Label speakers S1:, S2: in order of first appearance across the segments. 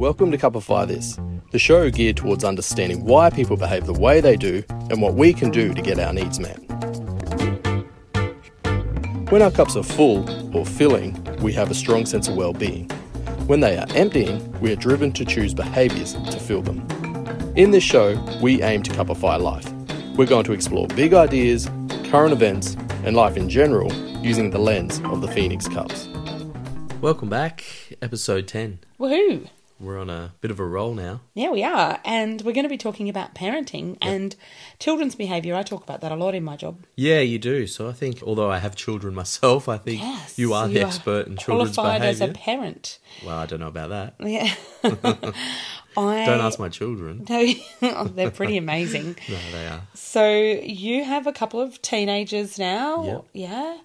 S1: Welcome to Cupify This, the show geared towards understanding why people behave the way they do and what we can do to get our needs met. When our cups are full or filling, we have a strong sense of well-being. When they are emptying, we are driven to choose behaviours to fill them. In this show, we aim to cupify life. We're going to explore big ideas, current events, and life in general using the lens of the Phoenix Cups. Welcome back, episode 10.
S2: Woohoo!
S1: We're on a bit of a roll now.
S2: Yeah, we are. And we're going to be talking about parenting and children's behaviour. I talk about that a lot in my job.
S1: Yeah, you do. So I think, although I have children myself, I think
S2: Yes.
S1: you are the expert in children's
S2: behavior.
S1: qualified
S2: as a parent.
S1: Well, I don't know about that.
S2: Yeah. I
S1: Don't ask my children.
S2: No, they're pretty amazing.
S1: No, they are.
S2: So you have a couple of teenagers now,
S1: Yep.
S2: yeah,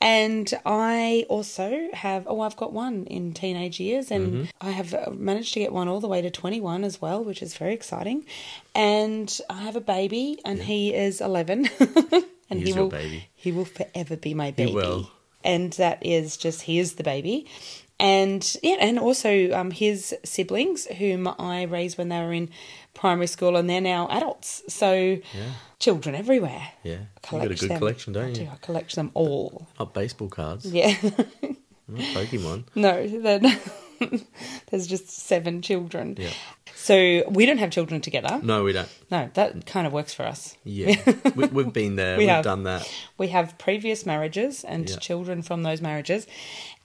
S2: and I also have. Oh, I've got one in teenage years, and
S1: Mm-hmm.
S2: I have uh, managed to get one all the way to twenty-one as well, which is very exciting. And I have a baby, and he is eleven, and
S1: He's
S2: he
S1: your
S2: will
S1: baby.
S2: he will forever be my baby.
S1: He will.
S2: and that is just he is the baby. And yeah, and also um, his siblings, whom I raised when they were in primary school, and they're now adults. So children everywhere.
S1: Yeah.
S2: I
S1: You got a good
S2: them.
S1: collection, don't
S2: do.
S1: you?
S2: I collect them all.
S1: Not baseball cards.
S2: Yeah.
S1: Not Pokemon.
S2: no, then there's just seven children.
S1: Yeah.
S2: So we don't have children together.
S1: No, we don't.
S2: No, that kind of works for us.
S1: Yeah. we, we've been there.
S2: We
S1: have
S2: have.
S1: done that.
S2: We have previous marriages and
S1: Yeah.
S2: children from those marriages.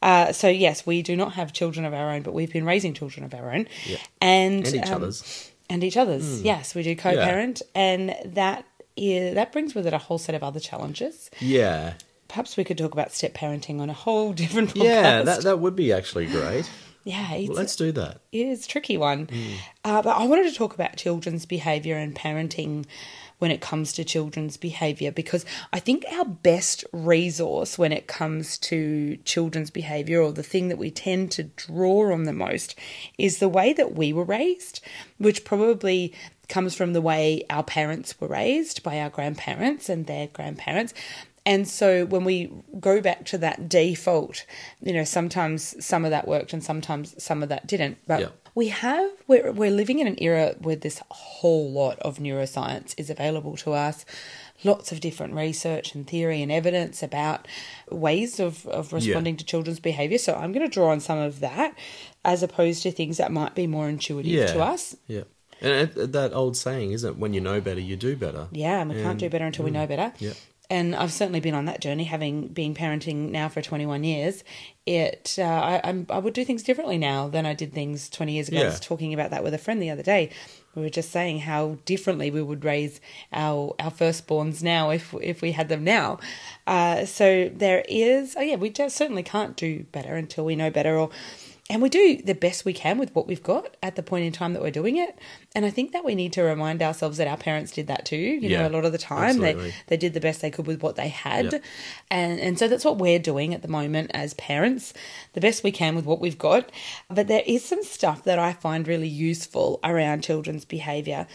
S2: Uh, so yes, we do not have children of our own, but we've been raising children of our own,
S1: Yeah.
S2: and
S1: And each
S2: um,
S1: other's.
S2: and each other's. Yes, we do co-parent, and that is, that brings with it a whole set of other challenges.
S1: Yeah.
S2: Perhaps we could talk about step parenting on a whole different podcast.
S1: Yeah, that, that would be actually great.
S2: Yeah, it's,
S1: let's do that.
S2: it is a tricky one. Uh, but I wanted to talk about children's behaviour and parenting when it comes to children's behaviour because I think our best resource when it comes to children's behaviour or the thing that we tend to draw on the most is the way that we were raised, which probably comes from the way our parents were raised by our grandparents and their grandparents. And so when we go back to that default, you know, sometimes some of that worked and sometimes some of that didn't. But
S1: Yeah.
S2: we have we're we're living in an era where this whole lot of neuroscience is available to us. Lots of different research and theory and evidence about ways of, of responding to children's behaviour. So I'm going to draw on some of that as opposed to things that might be more intuitive
S1: Yeah.
S2: to us.
S1: Yeah. And that old saying, isn't it? When you know better, you do better.
S2: Yeah, and we can't do better until we know better.
S1: Mm. yeah.
S2: And I've certainly been on that journey, having been parenting now for 21 years. It, uh, I, I'm, I would do things differently now than I did things 20 years ago. I was talking about that with a friend the other day. We were just saying how differently we would raise our our firstborns now if if we had them now. Uh, so there is, oh yeah, we just certainly can't do better until we know better, or and we do the best we can with what we've got at the point in time that we're doing it. And I think that we need to remind ourselves that our parents did that too. You
S1: Yeah,
S2: know, a lot of the time they they did the best they could with what they had.
S1: Yep.
S2: And and so that's what we're doing at the moment as parents, the best we can with what we've got. But there is some stuff that I find really useful around children's behavior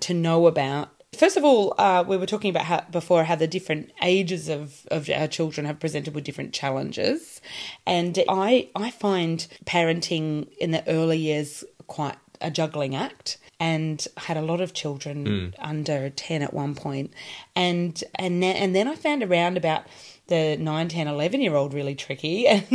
S2: to know about. First of all, uh, we were talking about how before how the different ages of, of our children have presented with different challenges, and I I find parenting in the early years quite a juggling act. And had a lot of children under 10 at one point. And and then, and then I found around about the 9 10 11 year old really tricky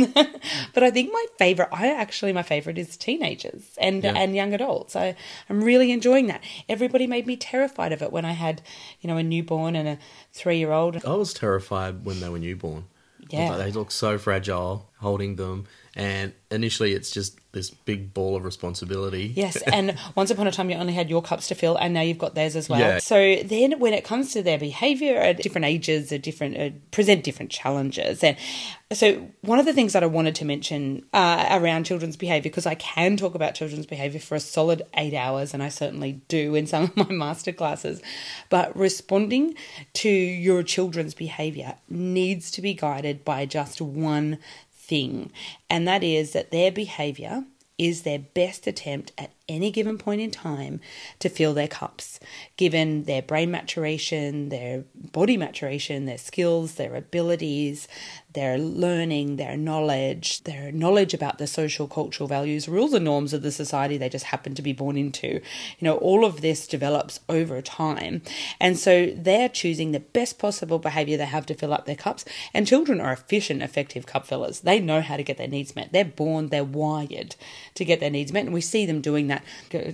S2: but I think my favorite I actually my favorite is teenagers and
S1: Yeah.
S2: and young adults I I'm really enjoying that everybody made me terrified of it when I had you know a newborn and a 3 year old
S1: I was terrified when they were newborn.
S2: Yeah.
S1: like, they look so fragile holding them. And initially, it's just this big ball of responsibility.
S2: Yes, and once upon a time you only had your cups to fill, and now you've got theirs as well.
S1: Yeah.
S2: So then, when it comes to their behaviour at different ages, at different uh, present different challenges, and so one of the things that I wanted to mention uh, around children's behaviour, because I can talk about children's behaviour for a solid eight hours, and I certainly do in some of my master classes, but responding to your children's behaviour needs to be guided by just one thing, and that is that their behaviour is their best attempt at any given point in time to fill their cups, given their brain maturation, their body maturation, their skills, their abilities, their learning, their knowledge, their knowledge about the social, cultural values, rules, and norms of the society they just happen to be born into. You know, all of this develops over time. And so they're choosing the best possible behavior they have to fill up their cups. And children are efficient, effective cup fillers. They know how to get their needs met. They're born, they're wired to get their needs met. And we see them doing that,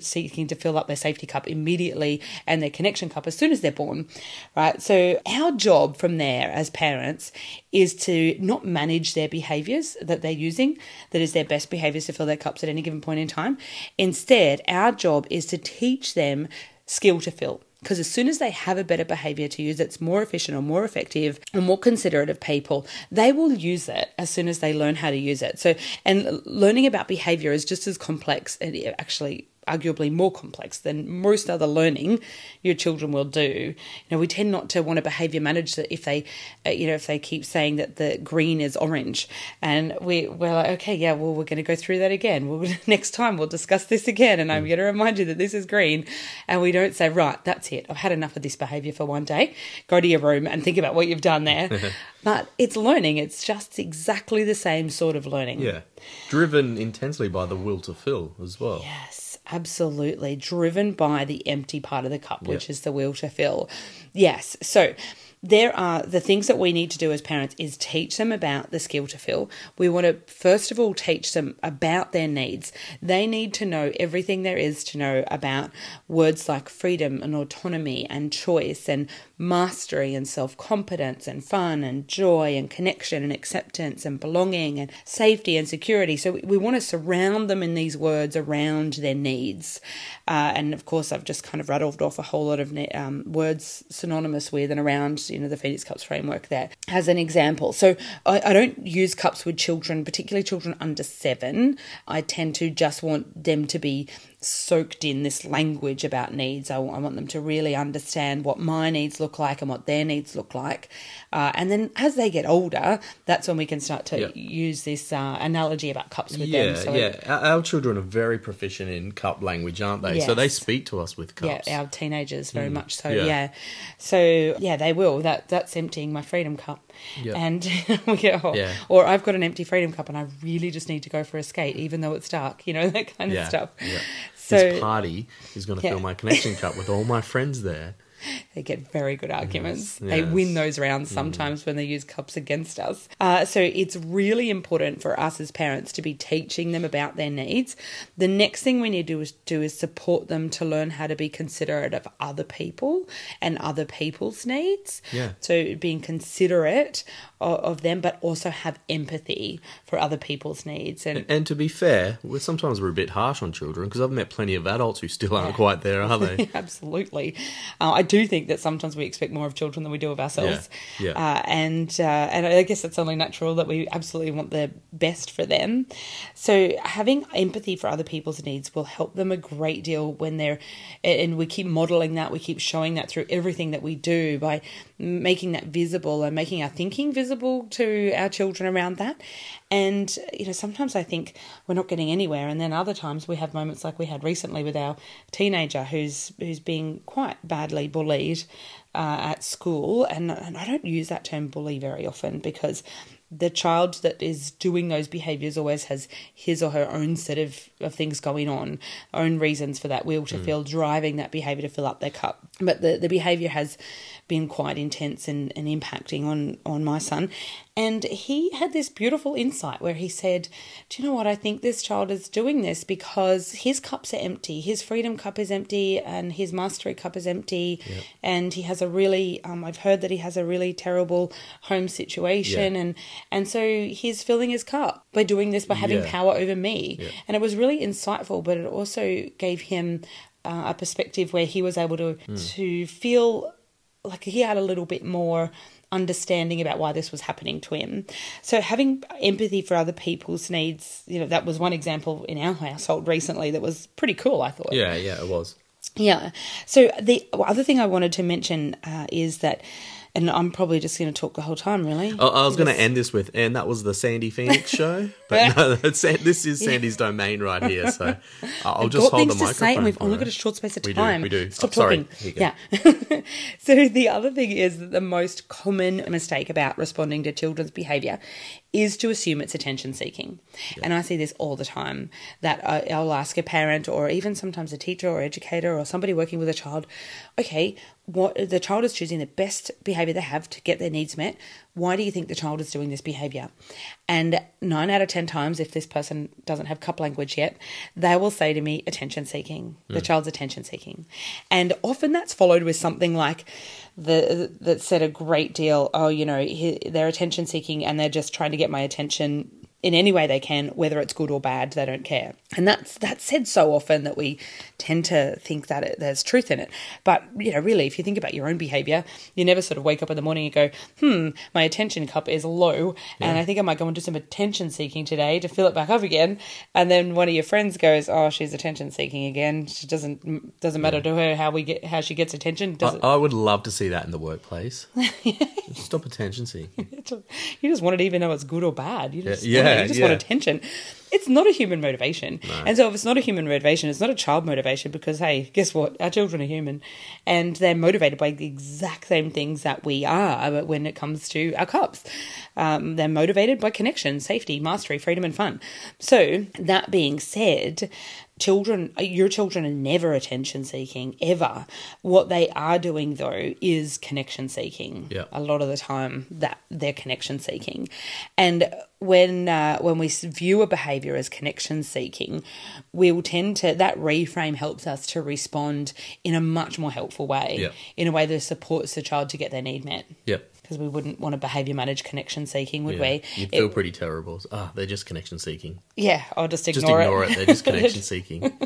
S2: seeking to fill up their safety cup immediately and their connection cup as soon as they're born, right? So our job from there as parents is to not manage their behaviors that they're using, that is their best behaviors to fill their cups at any given point in time. Instead, our job is to teach them skill to fill. Because as soon as they have a better behavior to use that's more efficient or more effective or more considerate of people, they will use it as soon as they learn how to use it. So, and learning about behavior is just as complex and actually arguably more complex than most other learning your children will do. You know, we tend not to want to behavior manage that if they, uh, you know, if they keep saying that the green is orange, and we we're like, okay, yeah, well, we're going to go through that again. Well, next time we'll discuss this again, and I'm mm. going to remind you that this is green, and we don't say, right, that's it. I've had enough of this behavior for one day. Go to your room and think about what you've done there. but it's learning. It's just exactly the same sort of learning.
S3: Yeah, driven intensely by the will to fill as well.
S2: Yes absolutely driven by the empty part of the cup, yep. which is the will to fill. Yes. So there are the things that we need to do as parents is teach them about the skill to fill. We want to first of all teach them about their needs. They need to know everything there is to know about words like freedom and autonomy and choice and mastery and self competence and fun and joy and connection and acceptance and belonging and safety and security. So we want to surround them in these words around their needs. Uh, and of course, I've just kind of rattled off a whole lot of um, words synonymous with and around, you know, the Phoenix Cups framework there as an example. So I, I don't use cups with children, particularly children under seven. I tend to just want them to be soaked in this language about needs. I, I, want them to really understand what my needs look like and what their needs look like. Uh, and then as they get older, that's when we can start to use this uh, analogy about cups with
S3: yeah,
S2: them. So
S3: yeah, our, our, children are very proficient in cup language, aren't they? Yes. So they speak to us with cups.
S2: Yeah, our teenagers very mm. much so. Yeah. yeah. So yeah, they will. That that's emptying my freedom cup. Yep. And we get, oh, yeah. or I've got an empty freedom cup and I really just need to go for a skate, even though it's dark, you know, that kind of stuff.
S3: So, this party is going to yeah. fill my connection cup with all my friends there.
S2: They get very good arguments. Yes, they win those rounds mm. sometimes mm. when they use cups against us. Uh, so it's really important for us as parents to be teaching them about their needs. The next thing we need to do is, do is support them to learn how to be considerate of other people and other people's needs.
S3: Yeah.
S2: So being considerate of, of them, but also have empathy for other people's needs. And,
S3: and, and to be fair, we're sometimes we're a bit harsh on children because I've met plenty of adults who still aren't yeah. quite there, are they?
S2: Absolutely. Uh, I do think that sometimes we expect more of children than we do of ourselves.
S3: Yeah. yeah. Uh,
S2: and uh, and I guess it's only natural that we absolutely want the best for them. So having empathy for other people's needs will help them a great deal when they're, and we keep modeling that, we keep showing that through everything that we do by making that visible and making our thinking visible to our children around that. And, you know, sometimes I think we're not getting anywhere. And then other times we have moments like we had recently with our teenager who's, who's being quite badly bullied uh, at school. And, and I don't use that term bully very often because the child that is doing those behaviors always has his or her own set of, of things going on, own reasons for that will to mm. feel driving that behavior to fill up their cup. But the, the behavior has been quite intense and, and impacting on, on my son. And he had this beautiful insight where he said, Do you know what? I think this child is doing this because his cups are empty. His freedom cup is empty and his mastery cup is empty. Yep. And he has a really, um, I've heard that he has a really terrible home situation. Yeah. And, and so he's filling his cup by doing this, by having yeah. power over me. Yeah. And it was really insightful, but it also gave him uh, a perspective where he was able to, mm. to feel like he had a little bit more understanding about why this was happening to him. So having empathy for other people's needs, you know, that was one example in our household recently that was pretty cool, I thought.
S3: Yeah, yeah, it was.
S2: Yeah. So the other thing I wanted to mention uh, is that And I'm probably just going to talk the whole time, really.
S1: I, I was going to end this with, and that was the Sandi Phoenix show, but no, this is Sandi's domain right here. So I'll just hold the
S2: things to say, and we've only got a short space of
S1: We do, we do.
S2: Stop
S1: Oh,
S2: talking. Yeah. so the other thing is that the most common mistake about responding to children's behaviour is to assume it's attention seeking, and I see this all the time. That uh, I'll ask a parent, or even sometimes a teacher or educator, or somebody working with a child, okay, what the child is choosing the best behaviour they have to get their needs met. Why do you think the child is doing this behaviour? And nine out of ten times, if this person doesn't have cup language yet, they will say to me, attention seeking. The hmm. child's attention seeking. And often that's followed with something like the that said a great deal, oh, you know, he, they're attention seeking and they're just trying to get my attention in any way they can, whether it's good or bad, they don't care. And that's that's said so often that we tend to think that it, there's truth in it. But you know, really, if you think about your own behaviour, you never sort of wake up in the morning and go, "Hmm, my attention cup is low, and I think I might go and do some attention seeking today to fill it back up again." And then one of your friends goes, "Oh, she's attention seeking again. She doesn't doesn't matter to her how we get how she gets attention. Does
S1: I,
S2: it?
S1: I would love to see that in the workplace. Stop attention seeking.
S2: you just want it even though it's good or bad. You just,
S1: Yeah,
S2: it.
S1: Yeah,
S2: you just want attention. It's not a human motivation. And so if it's not a human motivation, it's not a child motivation because, hey, guess what? Our children are human and they're motivated by the exact same things that we are but when it comes to our cups. Um, they're motivated by connection, safety, mastery, freedom, and fun. So, that being said, children your children are never attention seeking ever what they are doing though is connection seeking
S1: Yeah.
S2: a lot of the time that they're connection seeking and when uh, when we view a behavior as connection seeking we will tend to that reframe helps us to respond in a much more helpful way
S1: Yeah.
S2: in a way that supports the child to get their need met
S1: Yep.
S2: Because we wouldn't want to behavior manage connection seeking would
S1: Yeah.
S2: we
S1: You'd
S2: It-
S1: feel pretty terrible. Ah, they're just connection seeking.
S2: yeah i'll just ignore,
S1: Just
S2: ignore,
S1: ignore, it. They're just connection seeking.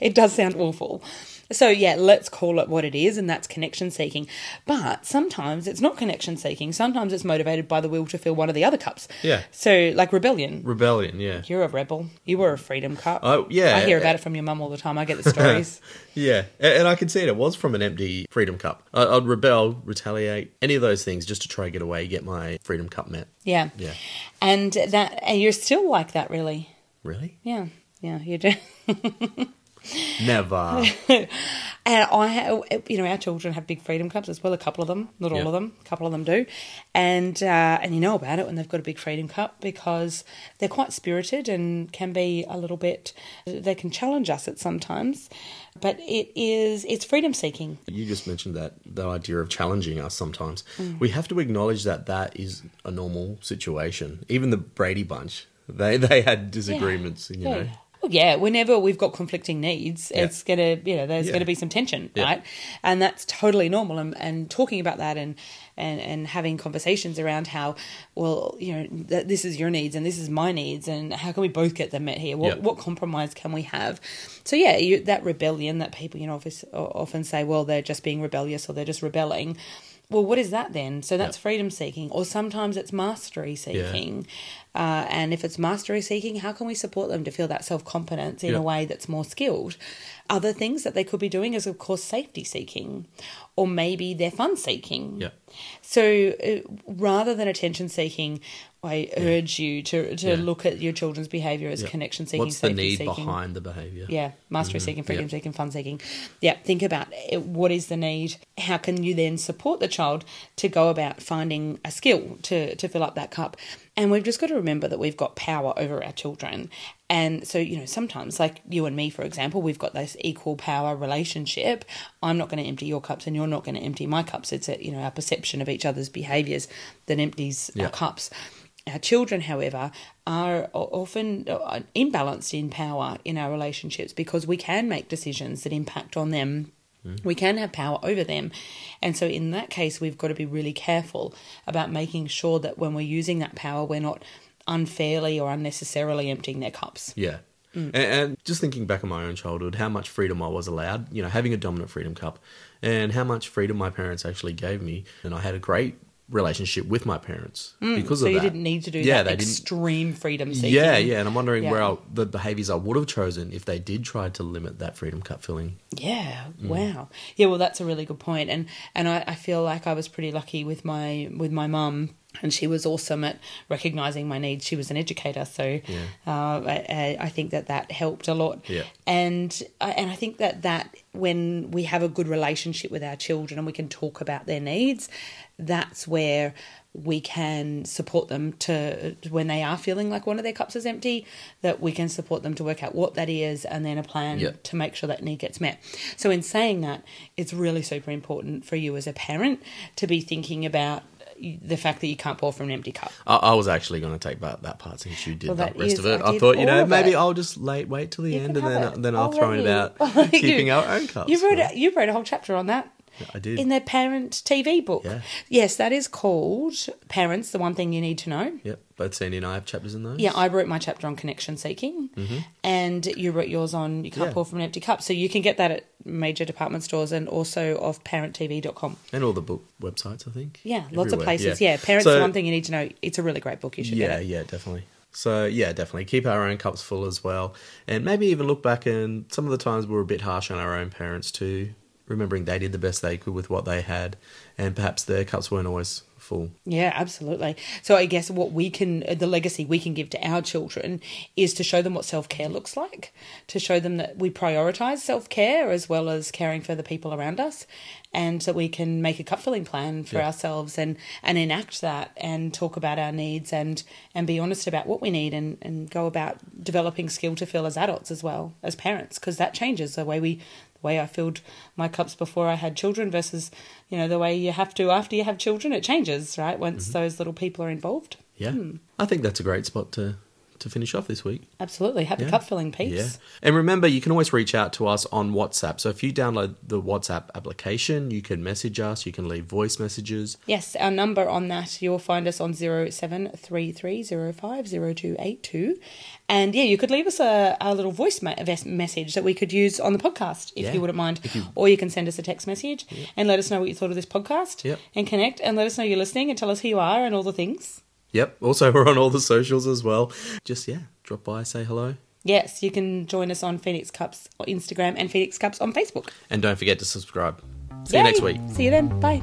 S2: it does sound awful. So, yeah, let's call it what it is, and that's connection seeking. But sometimes it's not connection seeking. Sometimes it's motivated by the will to fill one of the other cups.
S1: Yeah.
S2: So, like rebellion.
S1: Rebellion. Yeah.
S2: You're a rebel. You were a freedom cup.
S1: Oh, yeah.
S2: I hear about it from your mum all the time. I get the stories.
S1: Yeah, and I can see it. It was from an empty freedom cup. I'd rebel, retaliate, any of those things just to try to get away, get my freedom cup met.
S2: yeah.
S1: Yeah.
S2: And that, and you're still like that, really.
S1: Really?
S2: Yeah. Yeah, you do.
S1: Never.
S2: And I, have, you know, our children have big freedom cups as well. A couple of them, not all
S1: Yeah.
S2: of them. A couple of them do, and uh, and you know about it when they've got a big freedom cup because they're quite spirited and can be a little bit. They can challenge us at sometimes, but it is it's freedom seeking.
S1: you just mentioned that the idea of challenging us sometimes.
S2: Mm.
S1: We have to acknowledge that that is a normal situation. Even the Brady Bunch, they they had disagreements. You know.
S2: Well, yeah, whenever we've got conflicting needs,
S1: Yeah.
S2: it's gonna, you know, there's
S1: Yeah.
S2: gonna be some tension,
S1: Yeah.
S2: right? And that's totally normal. And, and talking about that and, and and having conversations around how, well, you know, that this is your needs and this is my needs, and how can we both get them met here? What what compromise can we have? So yeah, you, that rebellion that people, you know, often say, well, they're just being rebellious or they're just rebelling. Well, what is that then? So that's
S1: Yeah.
S2: freedom seeking, or sometimes it's mastery seeking. Uh, and if it's mastery seeking, how can we support them to feel that self confidence in
S1: Yeah.
S2: a way that's more skilled? Other things that they could be doing is, of course, safety seeking, or maybe they're fun seeking.
S1: Yeah.
S2: So uh, rather than attention seeking, I urge you to, to
S1: Yeah.
S2: look at your children's behavior as
S1: Yeah.
S2: connection seeking,
S1: What's the need
S2: seeking.
S1: behind the behavior?
S2: Yeah, mastery seeking, freedom
S1: Mm-hmm. Yeah.
S2: seeking, fun seeking. Yeah, think about it. what is the need. How can you then support the child to go about finding a skill to to fill up that cup? And we've just got to remember that we've got power over our children. And so, you know, sometimes, like you and me, for example, we've got this equal power relationship. I'm not going to empty your cups, and you're not going to empty my cups. It's a, you know our perception of each other's behaviours that empties
S1: Yeah.
S2: our cups. Our children, however, are often uh, imbalanced in power in our relationships because we can make decisions that impact on them. We can have power over them. And so, in that case, we've got to be really careful about making sure that when we're using that power, we're not unfairly or unnecessarily emptying their cups.
S1: Yeah.
S2: Mm.
S1: And, and just thinking back on my own childhood, how much freedom I was allowed, you know, having a dominant freedom cup, and how much freedom my parents actually gave me. And I had a great relationship with my parents because
S2: Mm, so
S1: of that.
S2: So you didn't need to do
S1: yeah,
S2: that
S1: they didn't.
S2: extreme freedom seeking.
S1: Yeah, yeah, and I'm wondering where I, the behaviours I would have chosen if they did try to limit that freedom cup filling.
S2: Yeah,
S1: Mm.
S2: wow. Yeah, well, that's a really good point, and and I, I feel like I was pretty lucky with my with my mum, and she was awesome at recognizing my needs. She was an educator, so uh, I, I- think that that helped a lot.
S1: Yeah.
S2: and I- and I think that that when we have a good relationship with our children and we can talk about their needs, that's where we can support them to when they are feeling like one of their cups is empty that we can support them to work out what that is and then a plan
S1: Yeah.
S2: to make sure that need gets met. So, in saying that, it's really super important for you as a parent to be thinking about the fact that you can't pour from an empty cup.
S1: I, I was actually going to take back that part since you did
S2: Well,
S1: the
S2: that
S1: rest
S2: is-
S1: of it.
S2: I
S1: I, thought, you know, maybe
S2: it.
S1: I'll just late wait till the
S2: You
S1: end and then
S2: it
S1: then I'll throw it
S2: already.
S1: about keeping our own cups.
S2: You wrote a, you wrote a whole chapter on that.
S1: I did.
S2: In their parent TV book.
S1: Yeah.
S2: Yes, that is called Parents, the one thing you need to know.
S1: Yep, both Sandi and I have chapters in those.
S2: Yeah, I wrote my chapter on connection seeking, and you wrote yours on you can't
S1: Mm-hmm. Yeah.
S2: pour from an empty cup. So you can get that at major department stores and also off parenttv.com.
S1: and all the book websites, I think.
S2: Yeah, lots of places. Yeah, parents,
S1: So-
S2: the one thing you need to know. It's a really great book. You should
S1: Yeah,
S2: get it.
S1: yeah, definitely. So yeah, definitely keep our own cups full as well, and maybe even look back and some of the times we were a bit harsh on our own parents too, remembering they did the best they could with what they had, and perhaps their cups weren't always full.
S2: Yeah, absolutely. So I guess what we can, the legacy we can give to our children is to show them what self care looks like, to show them that we prioritize self care as well as caring for the people around us, and that we can make a cup filling plan for
S1: Yeah.
S2: ourselves and and enact that and talk about our needs and and be honest about what we need and and go about developing skill to fill as adults as well as parents because that changes the way we the way I filled my cups before I had children versus you know the way you have to after you have children it changes right once
S1: Mm-hmm.
S2: those little people are involved.
S1: Yeah, I think that's a great spot to to finish off this week.
S2: absolutely happy
S1: Yeah.
S2: cup filling peeps
S1: Yeah. And remember, you can always reach out to us on WhatsApp. So if you download the WhatsApp application, you can message us, you can leave voice messages.
S2: Yes, our number on that, you'll find us on 0733050282. And yeah, you could leave us a, a little voice ma- message that we could use on the podcast if
S1: Yeah.
S2: you wouldn't mind. Or you can send us a text message and let us know what you thought of this podcast
S1: Yep.
S2: and connect and let us know you're listening and tell us who you are and all the things.
S1: Yep. Also, we're on all the socials as well. Just, yeah, drop by, say hello.
S2: Yes, you can join us on Phoenix Cups on Instagram and Phoenix Cups on Facebook.
S1: And don't forget to subscribe. See you next week.
S2: See you then. Bye.